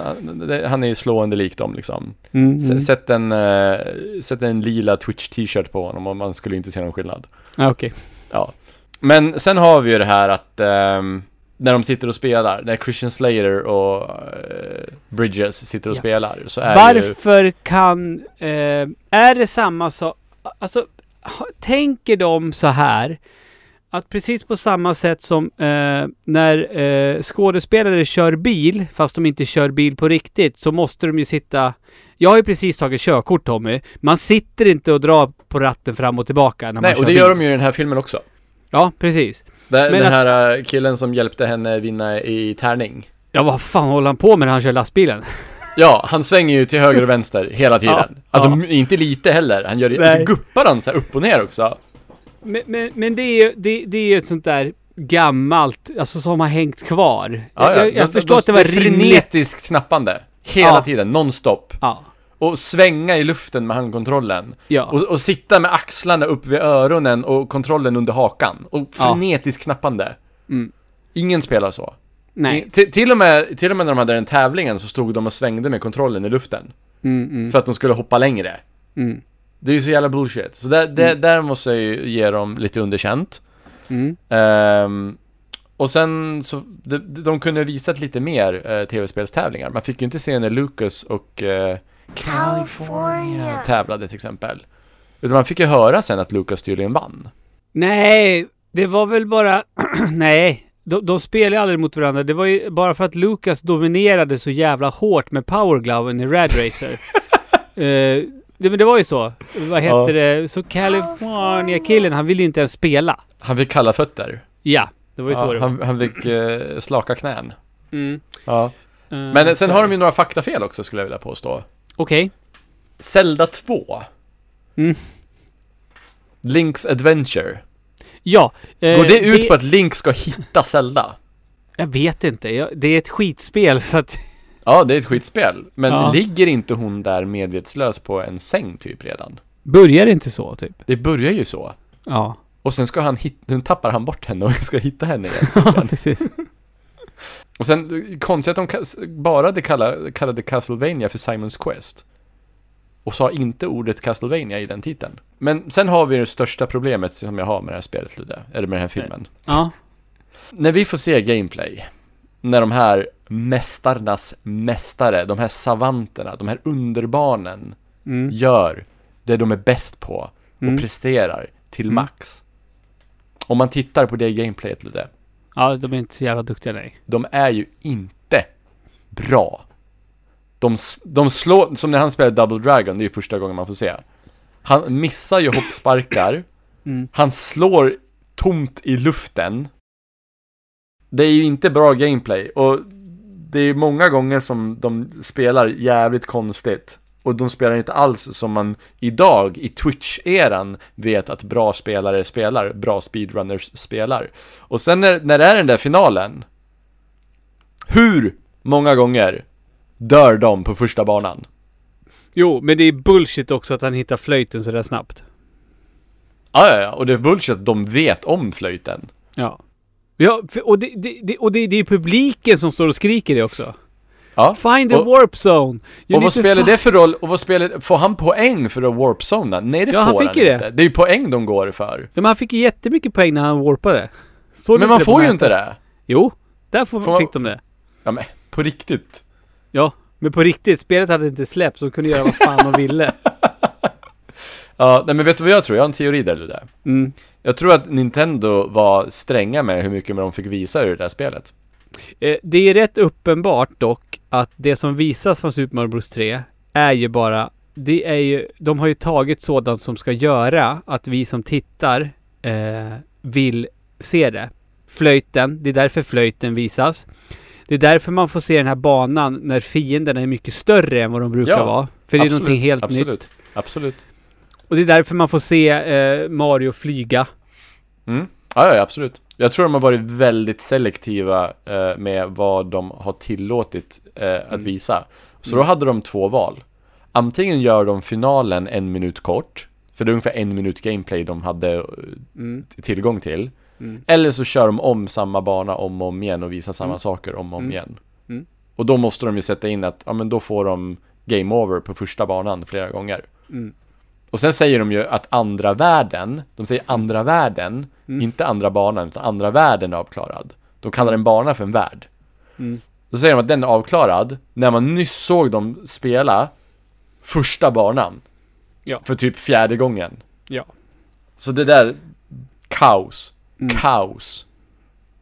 B: han- är ju slående lik dem liksom.
A: Mm,
B: S-
A: mm.
B: Sätt en, eh, sätt en lila Twitch-t-shirt på honom och man skulle inte se någon skillnad.
A: Ja, Okej.
B: Ja. Men sen har vi ju det här att ehm, när de sitter och spelar, när Christian Slater och eh, Bridges sitter och
A: Ja.
B: spelar, så är ju...
A: Varför kan... Eh, är det samma sak... Alltså, tänker de så här att precis på samma sätt som eh, när eh, skådespelare kör bil, fast de inte kör bil på riktigt, så måste de ju sitta... Jag har ju precis tagit körkort Tommy. Man sitter inte och drar på ratten fram och tillbaka när man
B: Nej,
A: kör
B: och det
A: bil.
B: gör de ju i den här filmen också.
A: Ja, precis.
B: Den,
A: Men
B: den
A: att-
B: här eh, killen som hjälpte henne vinna i tärning.
A: Ja, vad fan håller han på med när han kör lastbilen? (laughs)
B: Ja, han svänger ju till höger och vänster hela (laughs) tiden.
A: Ja,
B: alltså
A: ja.
B: inte lite heller. Han gör det,
A: Nej.
B: så guppar han så här upp och ner också.
A: Men, men, men det är ju det, det är ett sånt där gammalt, alltså som har hängt kvar.
B: Ja, ja.
A: Jag, jag
B: De-
A: förstår
B: de-
A: att det var
B: frenetiskt knappande. Hela
A: Ja.
B: tiden, nonstop.
A: Ja.
B: Och svänga i luften med handkontrollen.
A: Ja.
B: Och, och sitta med axlarna upp vid öronen och kontrollen under hakan. Och frenetiskt knappande.
A: Mm.
B: Ingen spelar så.
A: Nej.
B: I- Till, till, och med, till och med när de hade den tävlingen så stod de och svängde med kontrollen i luften.
A: Mm, mm,
B: För att de skulle hoppa längre.
A: mm,
B: Det är ju så jävla bullshit. Så där, där, där måste jag ju ge dem lite underkänt.
A: mm.
B: Ehm, och sen så, de, de kunde ha visat lite mer eh, tv-spelstävlingar. Man fick ju inte se när Lucas och eh, California tävlade till exempel. Utan man fick ju höra sen att Lucas tydligen vann.
A: Nej, det var väl bara... (clears throat) Nej. De, de spelade aldrig mot varandra. Det var ju bara för att Lucas dominerade så jävla hårt med powergloven i Rad Racer. (laughs) Eh, det, men det var ju så. Vad heter det? Så California-killen, han ville ju inte ens spela.
B: Han fick kalla fötter.
A: Ja, det var ju så
B: Ja,
A: det var.
B: han, han fick eh, slaka knän.
A: Mm.
B: Ja.
A: Eh,
B: Men sen
A: så-
B: har de ju några faktafel också skulle jag vilja påstå.
A: Okej.
B: Zelda 2.
A: Mm.
B: Link's Adventure.
A: Ja. eh,
B: Går det ut på att Link ska hitta Zelda?
A: Jag vet inte. Jag, det är ett skitspel så att...
B: Ja, det är ett skitspel. Men
A: Ja.
B: ligger inte hon där medvetslös på en säng typ redan?
A: Börjar det inte så, typ?
B: Det börjar ju så.
A: Ja.
B: Och sen ska han hit- sen tappar han bort henne och (laughs) ska hitta henne igen. (laughs)
A: Ja, precis.
B: Och sen, konstigt att de bara det kalla, kallade Castlevania för Simons Quest. Och sa inte ordet Castlevania i den titeln. Men sen har vi det största problemet som jag har med det här spelet, Ludde. Eller med den här filmen.
A: Ja.
B: När vi får se gameplay, när de här mästarnas mästare, de här savanterna, de här underbarnen
A: Mm.
B: gör det de är bäst på och
A: Mm.
B: presterar till
A: Mm.
B: max. Om man tittar på det gameplayet, Ludde,
A: Ja, de är inte så jävla duktiga, nej.
B: de är ju inte bra. De, de slår, som när han spelar Double Dragon, det är ju första gången man får se. Han missar ju hoppsparkar,
A: Mm.
B: han slår tomt i luften. Det är ju inte bra gameplay och det är många gånger som de spelar jävligt konstigt. Och de spelar inte alls som man idag i Twitch-eran vet att bra spelare spelar, bra speedrunners spelar. Och sen när, när det är den där finalen, hur många gånger dör de på första banan?
A: Jo, men det är bullshit också att han hittar flöjten så där snabbt.
B: Ja, ja, ja, och det är bullshit att de vet om flöjten.
A: Ja. Ja, och, det, det, och det, det är publiken som står och skriker det också.
B: Ja.
A: Find the
B: Och-
A: warp zone! You
B: och vad spelar det för roll? Och vad spelar, får han poäng för att warp-zona? Nej det
A: Ja,
B: får
A: han fick ju det.
B: inte. Det är ju poäng de går för.
A: Ja, men han fick ju jättemycket poäng när han warpade. Du
B: Men
A: inte
B: man får ju inte det.
A: Jo, där får,
B: Får man-
A: fick de det.
B: Ja men, på riktigt.
A: Ja, men på riktigt, spelet hade inte släppts. De kunde göra vad fan de ville. (laughs)
B: Ja, nej men vet du vad jag tror? Jag har en teori där Ludde.
A: Mm.
B: Jag tror att Nintendo var stränga med hur mycket de fick visa ur det där spelet.
A: Eh, det är rätt uppenbart dock att det som visas från Super Mario Bros 3 är ju bara... Det är ju... De har ju tagit sådant som ska göra att vi som tittar eh, vill se det. Flöjten, det är därför flöjten visas. Det är därför man får se den här banan när fienderna är mycket större än vad de brukar
B: Ja,
A: vara. För det är någonting helt nytt.
B: absolut, Absolut.
A: Och det är därför man får se eh, Mario flyga.
B: Mm. Ja, ja, absolut. Jag tror de har varit väldigt selektiva eh, med vad de har tillåtit eh, att
A: Mm.
B: visa. Så då hade de två val. Antingen gör de finalen en minut kort, för det är ungefär en minut gameplay de hade eh,
A: Mm.
B: tillgång till.
A: Mm.
B: Eller så kör de om samma bana om och om igen och visar samma
A: Mm.
B: saker om och om
A: Mm.
B: igen.
A: Mm.
B: Och då måste de ju sätta in att, ja men då får de game over på första banan flera gånger.
A: Mm.
B: Och sen säger de ju att andra världen, de säger andra världen,
A: Mm.
B: inte andra banan, utan andra världen är avklarad. De kallar en bana för en värld.
A: Mm.
B: Då säger de att den är avklarad när man nyss såg dem spela första banan.
A: Ja.
B: För typ fjärde gången.
A: Ja.
B: Så det där, kaos.
A: Mm.
B: Kaos.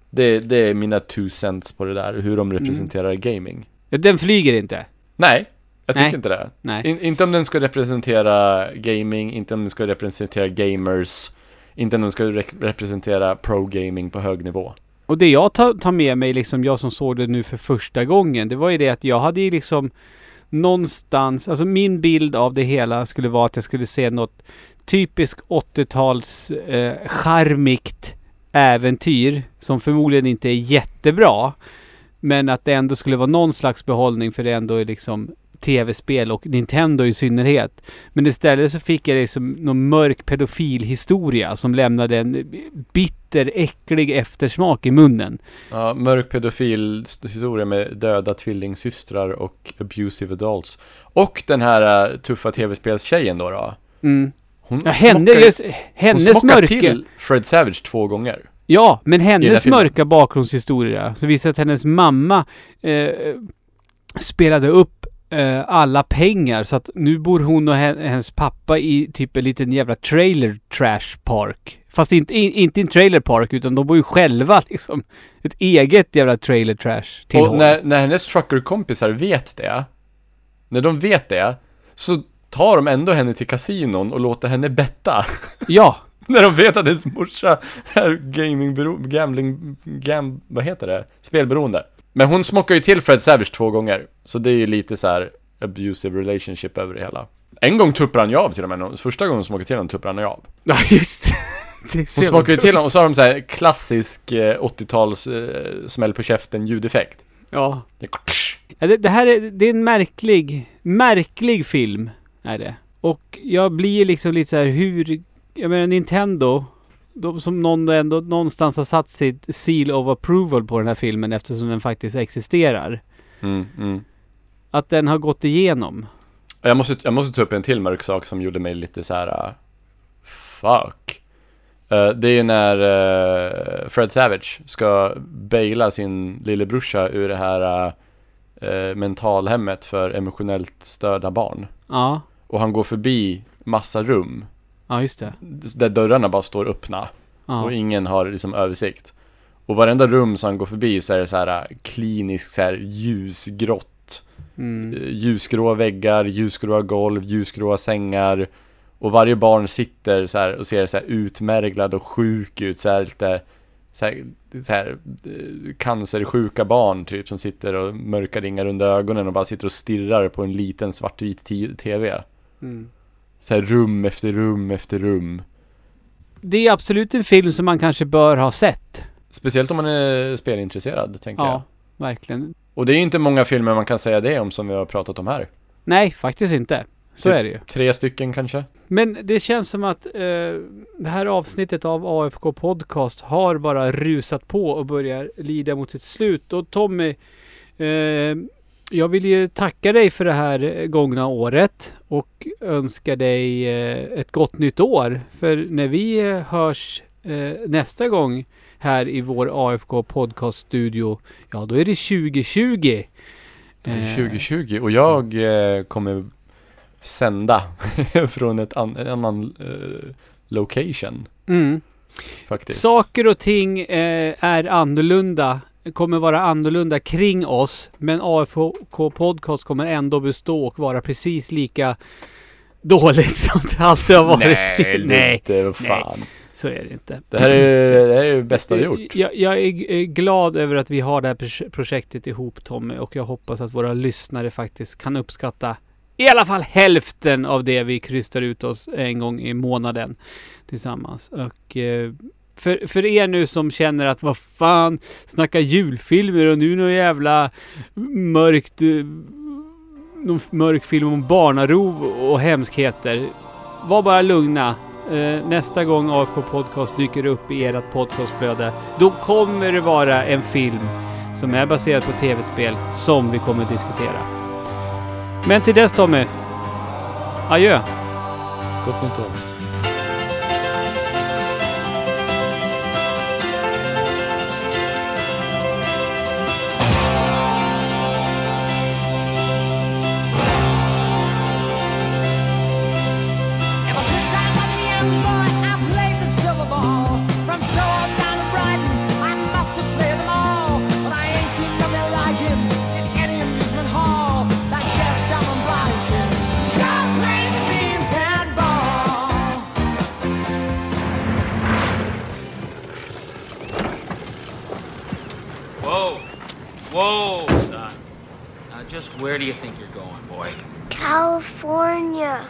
B: Det, det är mina two cents på det där, hur
A: Mm.
B: de representerar gaming.
A: Den flyger inte.
B: Nej, jag tycker
A: Nej.
B: inte det.
A: Nej.
B: In, inte om den ska representera gaming, inte om den ska representera gamers, inte om den ska re- representera pro-gaming på hög nivå.
A: Och det jag tar, tar med mig, liksom jag som såg det nu för första gången, det var ju det att jag hade ju liksom någonstans, alltså min bild av det hela skulle vara att jag skulle se något typiskt 80-tals eh, charmigt äventyr som förmodligen inte är jättebra. Men att det ändå skulle vara någon slags behållning för det ändå är liksom tv-spel och Nintendo i synnerhet. Men istället så fick jag liksom någon mörk pedofilhistoria som lämnade en bitter, äcklig eftersmak i munnen.
B: Ja, mörk pedofil st- historia med döda tvillingsystrar och abusive adults. Och den här uh, tuffa tv-spelstjejen då då.
A: Mm.
B: Hon
A: Ja, henne,
B: smockar-
A: just,
B: hon
A: hennes
B: smockar
A: mörka...
B: till Fred Savage två gånger.
A: Ja, men hennes mörka bakgrundshistoria. Så visar att hennes mamma eh, spelade upp eh, alla pengar. Så att nu bor hon och hen- hennes pappa i typ en liten jävla trailer trash park. Fast inte, in, inte en trailer park utan de bor ju själva (laughs) liksom. Ett eget jävla trailer trash
B: Och
A: tillhåll.
B: när, när hennes truckerkompisar vet det, när de vet det, så tar de ändå henne till kasinon och låter henne betta. (laughs)
A: Ja, (laughs)
B: när de vet att hennes morsa är gamingbero, gambling, gam, vad heter det? Spelberoende. Men hon smockar ju till Fred Savage två gånger, så det är ju lite så här abusive relationship över det hela. En gång tuppar han ju av till och med, första gången hon smockar till honom tuppar han ju av.
A: ja just det. (laughs)
B: Hon smockar ju till honom och så har de så här klassisk eh, 80-tals eh, smäll på käften ljudeffekt.
A: Ja.
B: Det-
A: Ja, det, det här är, det är en märklig, märklig film. Är det. Och jag blir liksom lite så här hur... Jag menar Nintendo. De som någon ändå någonstans har satt sitt seal of approval på den här filmen eftersom den faktiskt existerar.
B: Mm, mm.
A: Att den har gått igenom.
B: Jag måste, jag måste ta upp en till mörk sak som gjorde mig lite så här. uh, fuck. Eh, det är ju när eh, Fred Savage ska baila sin lillebrorsa ur det här uh, mentalhemmet för emotionellt störda barn.
A: Ja.
B: Och han går förbi massa rum
A: Ja, just det.
B: där dörrarna bara står öppna
A: Ja.
B: och ingen har liksom översikt. Och varenda rum som han går förbi så är det så här uh, kliniskt så här ljusgrått
A: Mm.
B: Eh, ljusgråa väggar, ljusgråa golv, ljusgråa sängar och varje barn sitter så här och ser så här utmärglad och sjuk ut, så här lite så här, så här eh, cancersjuka barn typ som sitter och mörka ringar under ögonen och bara sitter och stirrar på en liten svartvit TV.
A: Mm.
B: Så här rum efter rum efter rum.
A: Det är absolut en film som man kanske bör ha sett.
B: Speciellt om man är spelintresserad, tänker jag.
A: Ja, verkligen.
B: Och det är inte många filmer man kan säga det om som vi har pratat om här.
A: Nej, faktiskt inte. Så
B: Typ.
A: är det ju.
B: Tre stycken kanske?
A: Men det känns som att eh, det här avsnittet av AFK Podcast har bara rusat på och börjar lida mot sitt slut. Och Tommy, eh, jag vill ju tacka dig för det här gångna året och önska dig eh, ett gott nytt år. För när vi eh, hörs eh, nästa gång här i vår AFK Podcast Studio, ja då är det 2020.
B: Det är
A: Eh,
B: 2020 och jag eh, kommer sända (laughs) från ett an, en annan eh, location
A: Mm.
B: faktiskt.
A: Saker och ting eh, är annorlunda, kommer vara annorlunda kring oss. Men AFK Podcast kommer ändå bestå och vara precis lika dåligt (laughs) som det alltid har varit.
B: Nej, (laughs)
A: Nej,
B: inte, fan.
A: så är det inte.
B: Det här är det här är det bästa vi gjort.
A: Jag, jag är glad över att vi har det här projektet ihop Tommy och jag hoppas att våra lyssnare faktiskt kan uppskatta i alla fall hälften av det vi krystar ut oss en gång i månaden tillsammans. Och eh, för, för er nu som känner att vad fan, snacka julfilmer och nu någon jävla mörkt eh, någon mörk film om barnarov och hemskheter. Var bara lugna. Eh, nästa gång AFK Podcast dyker upp i ert podcastflöde, då kommer det vara en film som är baserad på tv-spel som vi kommer att diskutera. Men till dess Tommy, adjö!
B: Gott nytt år.
H: Where do you think you're going, boy?
D: California.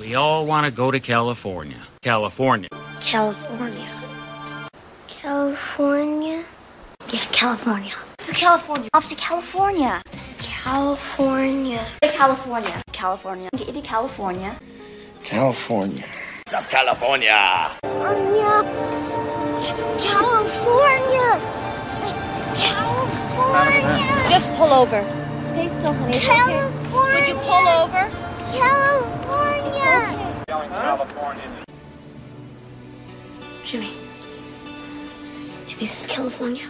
H: We all want to go to California. California.
D: California. California? Yeah, California. It's California.
E: Off to California.
D: California.
E: California. California. Get you to California.
G: California. Of California.
D: California. California. California.
E: Just pull over. Stay still, honey. California. Okay. Would you pull over?
D: California. It's okay. Jimmy. Jimmy, this is California.